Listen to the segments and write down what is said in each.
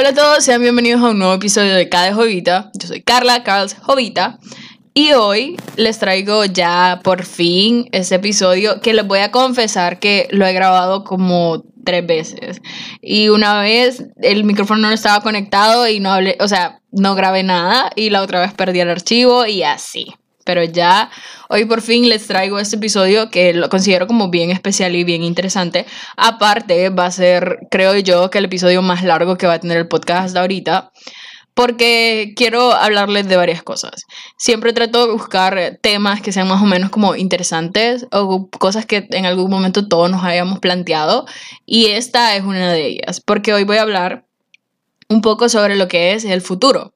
Hola a todos, sean bienvenidos a un nuevo episodio de Cada Jovita. Yo soy Carla, Carls Jovita. Y hoy les traigo ya por fin ese episodio que les voy a confesar que lo he grabado como tres veces. Y una vez el micrófono no estaba conectado y no hablé, o sea, no grabé nada. Y la otra vez perdí el archivo y así. Pero ya hoy por fin les traigo este episodio que lo considero como bien especial y bien interesante. Aparte, va a ser, creo yo, que el episodio más largo que va a tener el podcast hasta ahorita. Porque quiero hablarles de varias cosas. Siempre trato de buscar temas que sean más o menos como interesantes o cosas que en algún momento todos nos hayamos planteado. Y esta es una de ellas. Porque hoy voy a hablar un poco sobre lo que es el futuro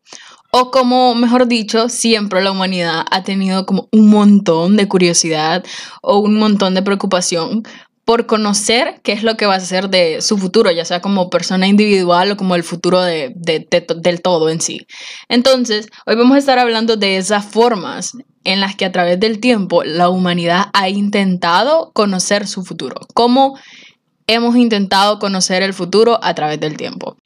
o como, mejor dicho, siempre la humanidad ha tenido como un montón de curiosidad o un montón de preocupación por conocer qué es lo que va a ser de su futuro, ya sea como persona individual o como el futuro de, del todo en sí. Entonces, hoy vamos a estar hablando de esas formas en las que a través del tiempo la humanidad ha intentado conocer su futuro. Cómo hemos intentado conocer el futuro a través del tiempo.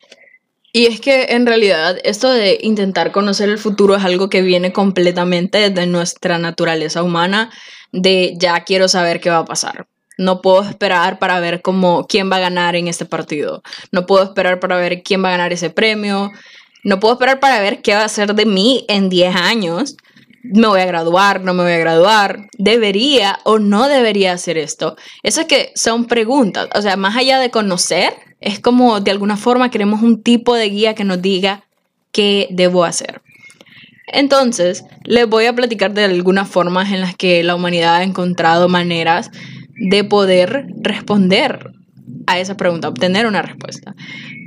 Y es que en realidad esto de intentar conocer el futuro es algo que viene completamente de nuestra naturaleza humana, de ya quiero saber qué va a pasar. No puedo esperar para ver cómo, quién va a ganar en este partido. No puedo esperar para ver quién va a ganar ese premio. No puedo esperar para ver qué va a ser de mí en 10 años. Me voy a graduar, no me voy a graduar. ¿Debería o no debería hacer esto? Esas que son preguntas. O sea, más allá de conocer, es como de alguna forma queremos un tipo de guía que nos diga qué debo hacer. Entonces, les voy a platicar de algunas formas en las que la humanidad ha encontrado maneras de poder responder a esa pregunta, obtener una respuesta.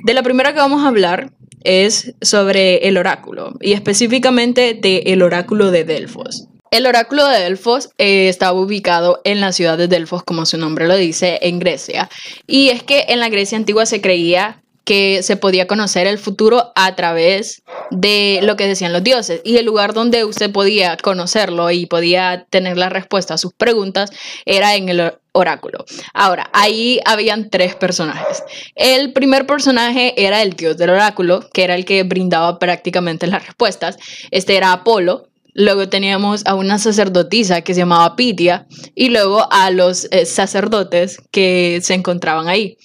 De la primera que vamos a hablar es sobre el oráculo y específicamente del el oráculo de Delfos. El oráculo de Delfos eh, estaba ubicado en la ciudad de Delfos, como su nombre lo dice, en Grecia. Y es que en la Grecia antigua se creía que se podía conocer el futuro a través de lo que decían los dioses. Y el lugar donde usted podía conocerlo y podía tener la respuesta a sus preguntas era en el oráculo. Ahora, ahí habían tres personajes. El primer personaje era el dios del oráculo, que era el que brindaba prácticamente las respuestas. Este era Apolo, Luego teníamos a una sacerdotisa que se llamaba Pitia y luego a los eh, sacerdotes que se encontraban ahí.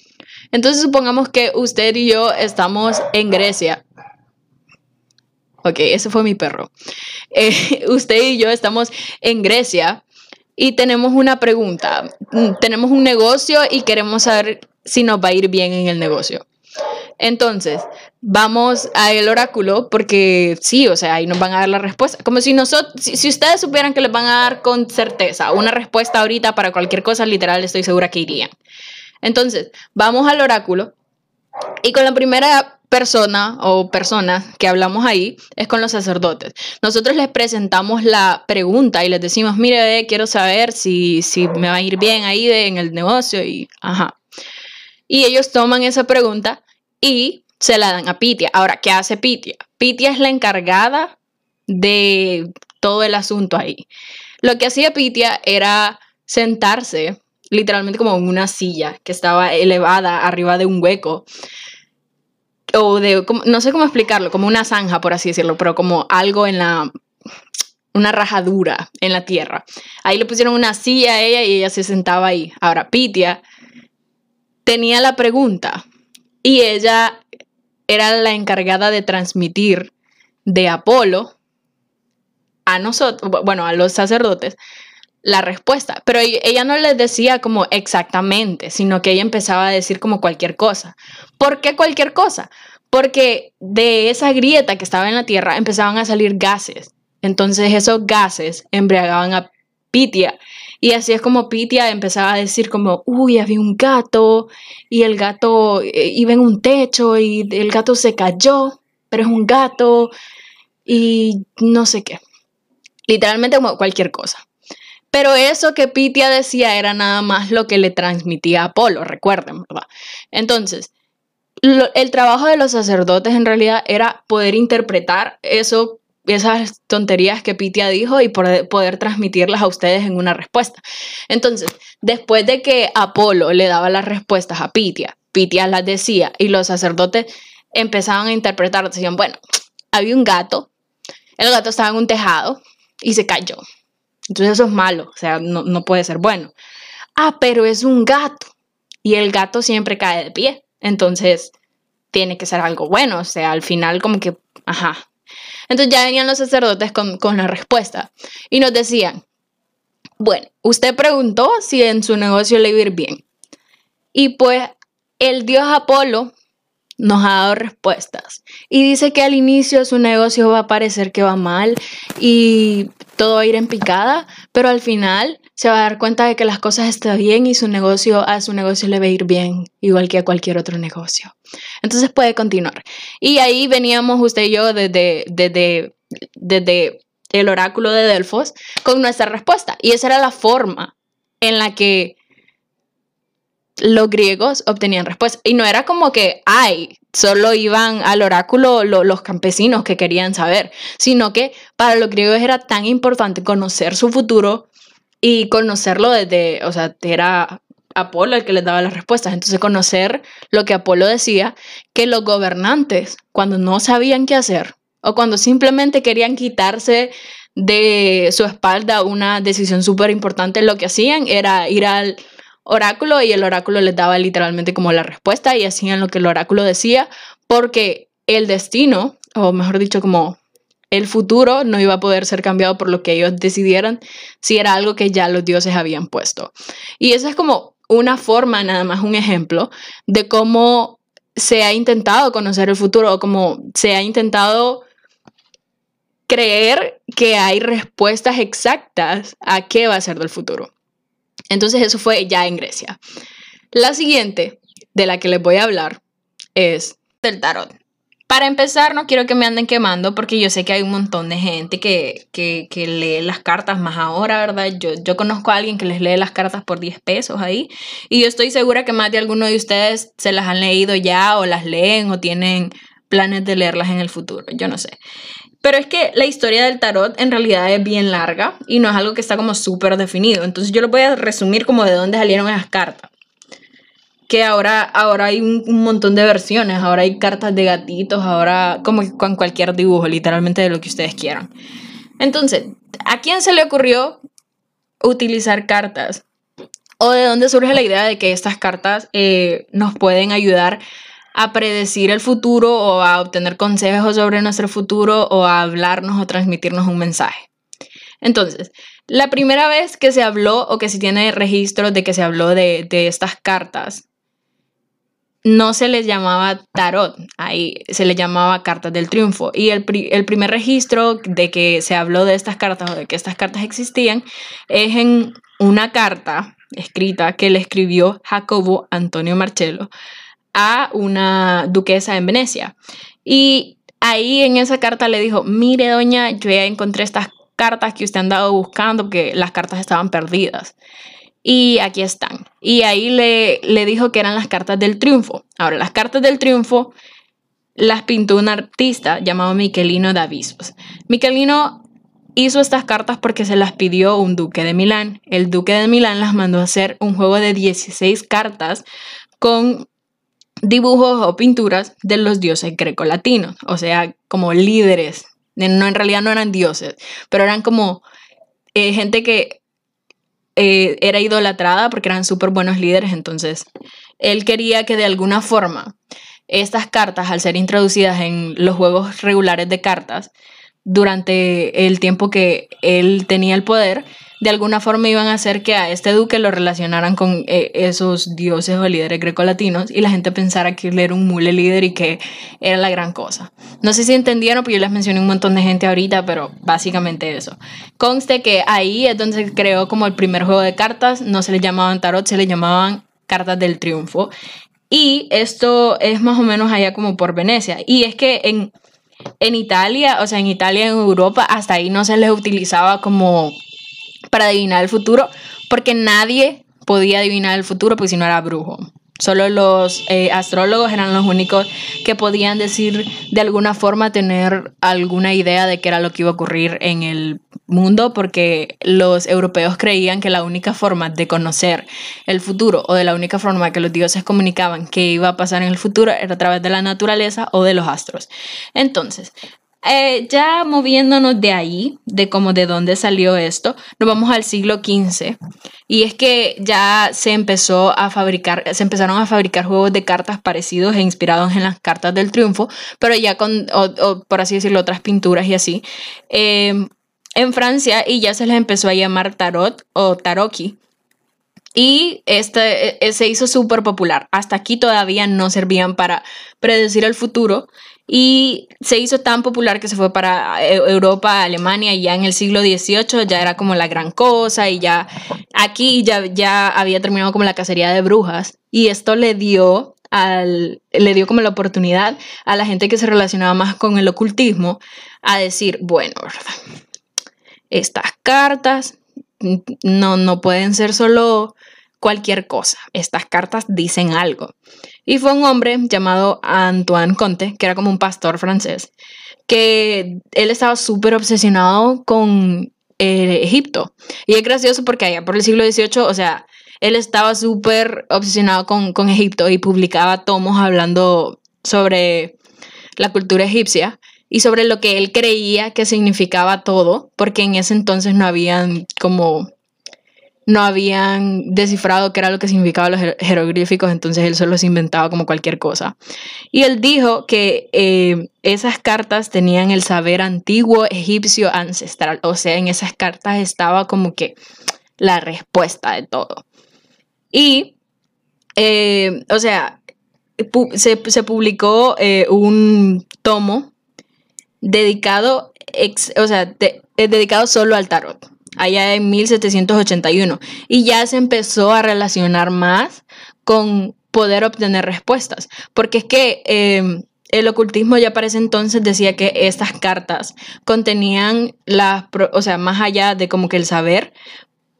Entonces supongamos que usted y yo estamos en Grecia. Ok, ese fue mi perro. Eh, usted y yo estamos en Grecia y tenemos una pregunta. Mm, tenemos un negocio y queremos saber si nos va a ir bien en el negocio. Entonces, vamos al oráculo porque sí, o sea, ahí nos van a dar la respuesta. Como si nosotros, si, ustedes supieran que les van a dar con certeza una respuesta ahorita para cualquier cosa, literal, estoy segura que irían. Entonces, vamos al oráculo y con la primera persona o persona que hablamos ahí es con los sacerdotes. Nosotros les presentamos la pregunta y les decimos, mire, quiero saber si, si me va a ir bien ahí en el negocio y, ajá. Y ellos toman esa pregunta y se la dan a Pitia. Ahora, ¿qué hace Pitia? Pitia es la encargada de todo el asunto ahí. Lo que hacía Pitia era sentarse literalmente como en una silla que estaba elevada arriba de un hueco o de, no sé cómo explicarlo, como una zanja, por así decirlo, pero como algo en la, una rajadura en la tierra. Ahí le pusieron una silla a ella y ella se sentaba ahí. Ahora, Pitia tenía la pregunta y ella era la encargada de transmitir de Apolo a nosotros, bueno, a los sacerdotes, la respuesta. Pero ella no les decía como exactamente, sino que ella empezaba a decir como cualquier cosa. ¿Por qué cualquier cosa? Porque de esa grieta que estaba en la tierra empezaban a salir gases. Entonces esos gases embriagaban a Pitia y así es como Pitia empezaba a decir como, uy, había un gato y el gato eh, iba en un techo y el gato se cayó, pero es un gato y no sé qué. Literalmente como cualquier cosa. Pero eso que Pitia decía era nada más lo que le transmitía a Apolo, recuerden, ¿verdad? Entonces, el trabajo de los sacerdotes en realidad era poder interpretar eso esas tonterías que Pitia dijo y poder, transmitirlas a ustedes en una respuesta. Entonces, después de que Apolo le daba las respuestas a Pitia, Pitia las decía y los sacerdotes empezaban a interpretar, decían, bueno, había un gato, el gato estaba en un tejado y se cayó. Entonces eso es malo, o sea, no, no puede ser bueno. Ah, pero es un gato y el gato siempre cae de pie, entonces tiene que ser algo bueno, o sea, al final como que, ajá. Entonces ya venían los sacerdotes con, con la respuesta y nos decían, bueno, usted preguntó si en su negocio le iba bien. Y pues el dios Apolo nos ha dado respuestas. Y dice que al inicio su negocio va a parecer que va mal y todo va a ir en picada, pero al final se va a dar cuenta de que las cosas están bien y su negocio, a su negocio le va a ir bien, igual que a cualquier otro negocio. Entonces puede continuar. Y ahí veníamos usted y yo desde, desde, desde el oráculo de Delfos con nuestra respuesta. Y esa era la forma en la que los griegos obtenían respuesta. Y no era como que, ay, solo iban al oráculo los campesinos que querían saber, sino que para los griegos era tan importante conocer su futuro y conocerlo desde, o sea, era Apolo el que les daba las respuestas. Entonces conocer lo que Apolo decía, que los gobernantes, cuando no sabían qué hacer o cuando simplemente querían quitarse de su espalda una decisión súper importante, lo que hacían era ir al oráculo y el oráculo les daba literalmente como la respuesta y hacían lo que el oráculo decía porque el destino, o mejor dicho, como el futuro no iba a poder ser cambiado por lo que ellos decidieran si era algo que ya los dioses habían puesto. Y esa es como una forma, nada más un ejemplo, de cómo se ha intentado conocer el futuro o cómo se ha intentado creer que hay respuestas exactas a qué va a ser del futuro. Entonces eso fue ya en Grecia. La siguiente de la que les voy a hablar es del tarot. Para empezar, no quiero que me anden quemando porque yo sé que hay un montón de gente que, lee las cartas más ahora, ¿verdad? Yo, yo conozco a alguien que les lee las cartas por 10 pesos ahí y yo estoy segura que más de alguno de ustedes se las han leído ya o las leen o tienen planes de leerlas en el futuro, yo no sé. Pero es que la historia del tarot en realidad es bien larga y no es algo que está como súper definido. Entonces yo lo voy a resumir como de dónde salieron esas cartas. Que ahora, ahora hay un, montón de versiones, ahora hay cartas de gatitos, ahora como con cualquier dibujo, literalmente de lo que ustedes quieran. Entonces, ¿a quién se le ocurrió utilizar cartas? ¿O de dónde surge la idea de que estas cartas eh, nos pueden ayudar a predecir el futuro o a obtener consejos sobre nuestro futuro o a hablarnos o transmitirnos un mensaje. Entonces, la primera vez que se habló o que se tiene registro de que se habló de, estas cartas, no se les llamaba tarot, ahí se les llamaba cartas del triunfo. Y el, primer registro de que se habló de estas cartas o de que estas cartas existían es en una carta escrita que le escribió Jacobo Antonio Marcello a una duquesa en Venecia. Y ahí en esa carta le dijo, mire doña, yo ya encontré estas cartas que usted ha andado buscando porque las cartas estaban perdidas. Y aquí están. Y ahí le, le dijo que eran las cartas del triunfo. Ahora, las cartas del triunfo las pintó un artista llamado Michelino da Visos. Michelino hizo estas cartas porque se las pidió un duque de Milán. El duque de Milán las mandó a hacer un juego de 16 cartas con dibujos o pinturas de los dioses grecolatinos, o sea, como líderes. No, en realidad no eran dioses, pero eran como eh, gente que eh, era idolatrada porque eran súper buenos líderes, entonces él quería que de alguna forma estas cartas, al ser introducidas en los juegos regulares de cartas, durante el tiempo que él tenía el poder, de alguna forma iban a hacer que a este duque lo relacionaran con eh, esos dioses o líderes grecolatinos y la gente pensara que él era un mule líder y que era la gran cosa. No sé si entendieron, porque yo les mencioné un montón de gente ahorita, pero básicamente eso. Conste que ahí es donde se creó como el primer juego de cartas, no se le llamaban tarot, se le llamaban cartas del triunfo. Y esto es más o menos allá como por Venecia. Y es que en, en Italia, o sea, en Italia, en Europa, hasta ahí no se les utilizaba como para adivinar el futuro, porque nadie podía adivinar el futuro, porque si no era brujo. Solo los eh, astrólogos eran los únicos que podían decir de alguna forma tener alguna idea de qué era lo que iba a ocurrir en el mundo porque los europeos creían que la única forma de conocer el futuro o de la única forma que los dioses comunicaban que iba a pasar en el futuro era a través de la naturaleza o de los astros. Entonces, eh, ya moviéndonos de ahí, de cómo de dónde salió esto, nos vamos al siglo XV. Y es que ya se empezó a fabricar, se empezaron a fabricar juegos de cartas parecidos e inspirados en las cartas del triunfo, pero ya con, o, por así decirlo, otras pinturas y así. Eh, en Francia y ya se les empezó a llamar tarot o taroki. Y este e, se hizo súper popular. Hasta aquí todavía no servían para predecir el futuro. Y se hizo tan popular que se fue para eh, Europa, Alemania, y ya en el siglo XVIII ya era como la gran cosa. Y ya aquí ya, ya había terminado como la cacería de brujas. Y esto le dio al, le dio como la oportunidad a la gente que se relacionaba más con el ocultismo a decir, bueno, estas cartas no, no pueden ser solo cualquier cosa. Estas cartas dicen algo. Y fue un hombre llamado Antoine Comte, que era como un pastor francés, que él estaba súper obsesionado con eh, Egipto. Y es gracioso porque allá por el siglo XVIII, o sea, él estaba súper obsesionado con, con Egipto y publicaba tomos hablando sobre la cultura egipcia y sobre lo que él creía que significaba todo, porque en ese entonces no habían como no habían descifrado qué era lo que significaban los jeroglíficos, entonces él solo se inventaba como cualquier cosa. Y él dijo que eh, esas cartas tenían el saber antiguo egipcio ancestral, o sea, en esas cartas estaba como que la respuesta de todo. Y, eh, o sea, se, publicó eh, un tomo dedicado, o sea, dedicado solo al tarot, allá en 1781. Y ya se empezó a relacionar más con poder obtener respuestas, porque es que em, el ocultismo ya para ese entonces decía que estas cartas contenían las, o sea, más allá de como que el saber,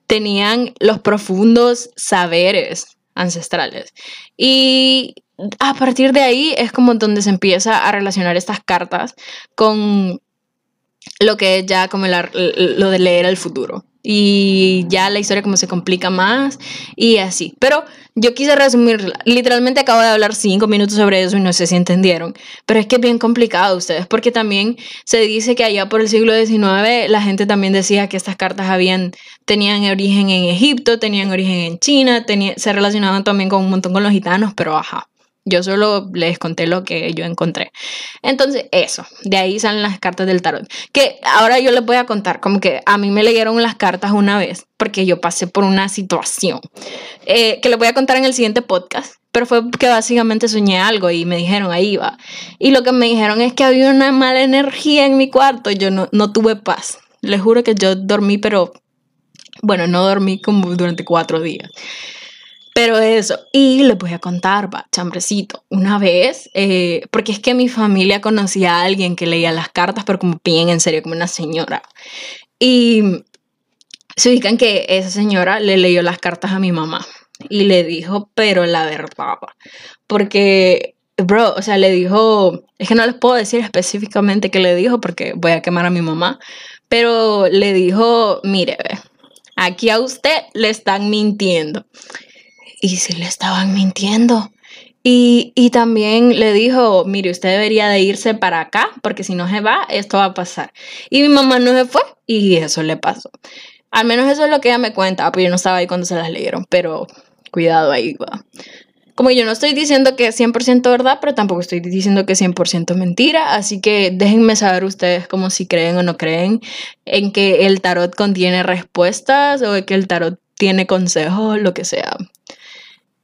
tenían los profundos saberes ancestrales. Y a partir de ahí es como donde se empieza a relacionar estas cartas con lo que es ya como lo de leer el futuro. Y ya la historia como se complica más y así. Pero yo quise resumir, literalmente acabo de hablar cinco minutos sobre eso y no sé si entendieron. Pero es que es bien complicado ustedes, porque también se dice que allá por el siglo XIX la gente también decía que estas cartas habían, tenían origen en Egipto, tenían origen en China, se relacionaban también con un montón con los gitanos, pero ajá. Yo solo les conté lo que yo encontré. Entonces, eso, de ahí salen las cartas del tarot. Que ahora yo les voy a contar, como que a mí me leyeron las cartas una vez, porque yo pasé por una situación, eh, que les voy a contar en el siguiente podcast. Pero fue que básicamente soñé algo y me dijeron, ahí va. Y lo que me dijeron es que había una mala energía en mi cuarto. Yo no, no tuve paz. Les juro que yo dormí, pero bueno, no dormí como durante cuatro días. Pero eso, y les voy a contar, va, chambrecito, una vez, eh, porque es que mi familia conocía a alguien que leía las cartas, pero como bien en serio, como una señora. Y se ubican que esa señora le leyó las cartas a mi mamá y le dijo, pero la verdad, porque, bro, o sea, le dijo, es que no les puedo decir específicamente qué le dijo porque voy a quemar a mi mamá, pero le dijo, mire, aquí a usted le están mintiendo y si le estaban mintiendo. Y, y, también le dijo, mire, usted debería de irse para acá, porque si no se va, esto va a pasar. Y mi mamá no se fue y eso le pasó. Al menos eso es lo que ella me cuenta, pues yo no estaba ahí cuando se las leyeron, pero cuidado ahí va. Como yo no estoy diciendo que es 100% verdad, pero tampoco estoy diciendo que es 100% mentira, así que déjenme saber ustedes como si creen o no creen en que el tarot contiene respuestas o que el tarot tiene consejos, lo que sea.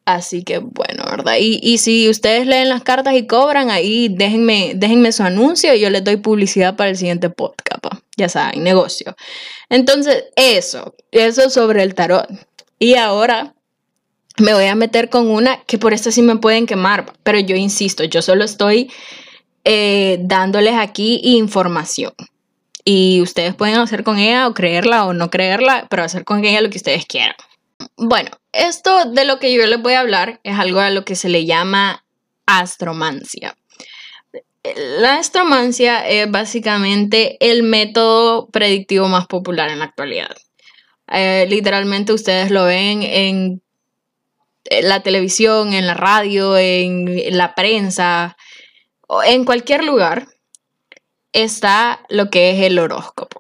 Así que bueno, ¿verdad? Y, y, si ustedes leen las cartas y cobran, ahí déjenme, déjenme su anuncio y yo les doy publicidad para el siguiente podcast. Ya saben, negocio. Entonces, eso, eso sobre el tarot. Y ahora me voy a meter con una que por esto sí me pueden quemar, pero yo insisto, yo solo estoy eh, dándoles aquí información. Y ustedes pueden hacer con ella o creerla o no creerla, pero hacer con ella lo que ustedes quieran. Bueno, esto de lo que yo les voy a hablar es algo a lo que se le llama astromancia. la astromancia es básicamente el método predictivo más popular en la actualidad. Eh, literalmente ustedes lo ven en la televisión, en la radio, en la prensa, en cualquier lugar está lo que es el horóscopo.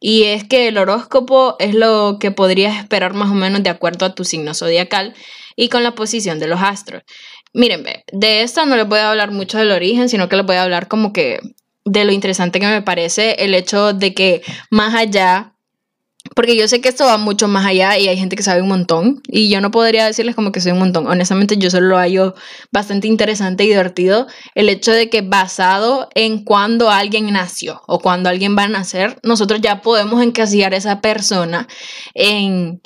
Y es que el horóscopo es lo que podrías esperar más o menos de acuerdo a tu signo zodiacal y con la posición de los astros. Miren, de esto no les voy a hablar mucho del origen, sino que les voy a hablar como que de lo interesante que me parece el hecho de que más allá porque yo sé que esto va mucho más allá y hay gente que sabe un montón y yo no podría decirles como que soy un montón. Honestamente yo solo lo hallo bastante interesante y divertido el hecho de que basado en cuando alguien nació o cuando alguien va a nacer, nosotros ya podemos encasillar a esa persona en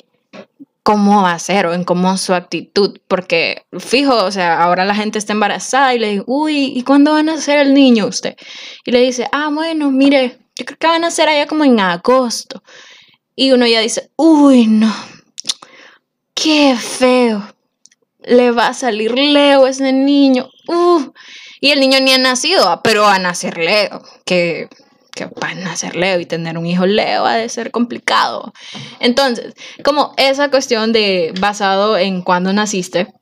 cómo va a ser o en cómo su actitud, porque fijo, o sea, ahora la gente está embarazada y le dice, uy, ¿y cuándo va a nacer el niño usted? Y le dice, ah, bueno, mire, yo creo que va a nacer allá como en agosto. Y uno ya dice, uy, no, qué feo. Le va a salir Leo ese niño. Uh. Y el niño ni ha nacido, pero va a nacer Leo. Que, que va a nacer Leo y tener un hijo Leo ha de ser complicado. Entonces, como esa cuestión de basado en cuándo naciste,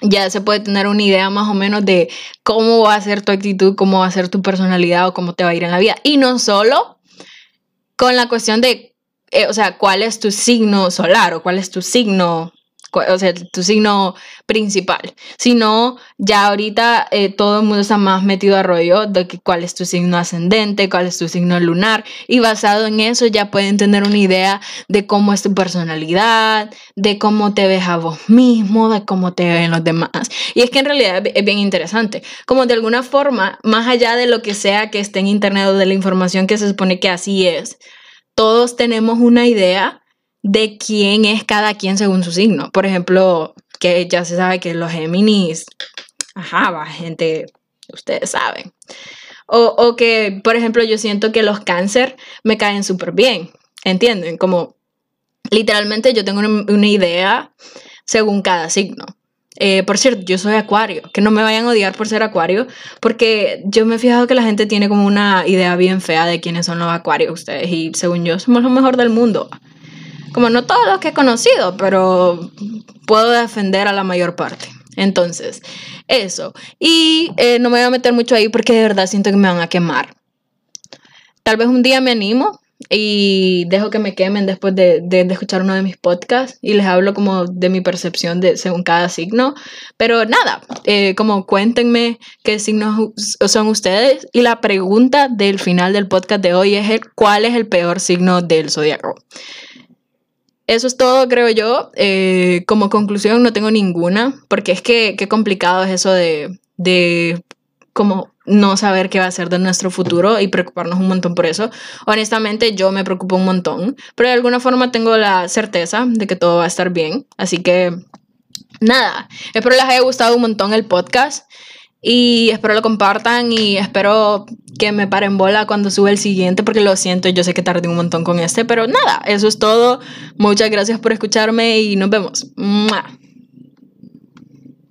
ya se puede tener una idea más o menos de cómo va a ser tu actitud, cómo va a ser tu personalidad o cómo te va a ir en la vida. Y no solo con la cuestión de eh, o sea, cuál es tu signo solar o cuál es tu signo, o sea, tu signo principal, sino ya ahorita eh, todo el mundo está más metido a rollo de que cuál es tu signo ascendente, cuál es tu signo lunar, y basado en eso ya pueden tener una idea de cómo es tu personalidad, de cómo te ves a vos mismo, de cómo te ven los demás. Y es que en realidad es bien interesante, como de alguna forma, más allá de lo que sea que esté en internet o de la información que se supone que así es, todos tenemos una idea de quién es cada quien según su signo. Por ejemplo, que ya se sabe que los Géminis, ajá, va, gente, ustedes saben. O, o, que, por ejemplo, yo siento que los cáncer me caen súper bien, ¿entienden? Como literalmente yo tengo una, una idea según cada signo. Eh, por cierto, yo soy acuario, que no me vayan a odiar por ser acuario, porque yo me he fijado que la gente tiene como una idea bien fea de quiénes son los acuarios ustedes y según yo somos lo mejor del mundo. Como no todos los que he conocido, pero puedo defender a la mayor parte. Entonces, eso. Y eh, no me voy a meter mucho ahí porque de verdad siento que me van a quemar. Tal vez un día me animo y dejo que me quemen después de, de, escuchar uno de mis podcasts y les hablo como de mi percepción de según cada signo. Pero nada, eh, como cuéntenme qué signos son ustedes y la pregunta del final del podcast de hoy es el, cuál es el peor signo del zodiaco. Eso es todo, creo yo. Eh, como conclusión no tengo ninguna, porque es que qué complicado es eso de, de como no saber qué va a ser de nuestro futuro y preocuparnos un montón por eso. Honestamente, yo me preocupo un montón, pero de alguna forma tengo la certeza de que todo va a estar bien. Así que, nada, espero les haya gustado un montón el podcast y espero lo compartan y espero que me paren bola cuando sube el siguiente porque lo siento, yo sé que tardé un montón con este, pero nada, eso es todo. Muchas gracias por escucharme y nos vemos.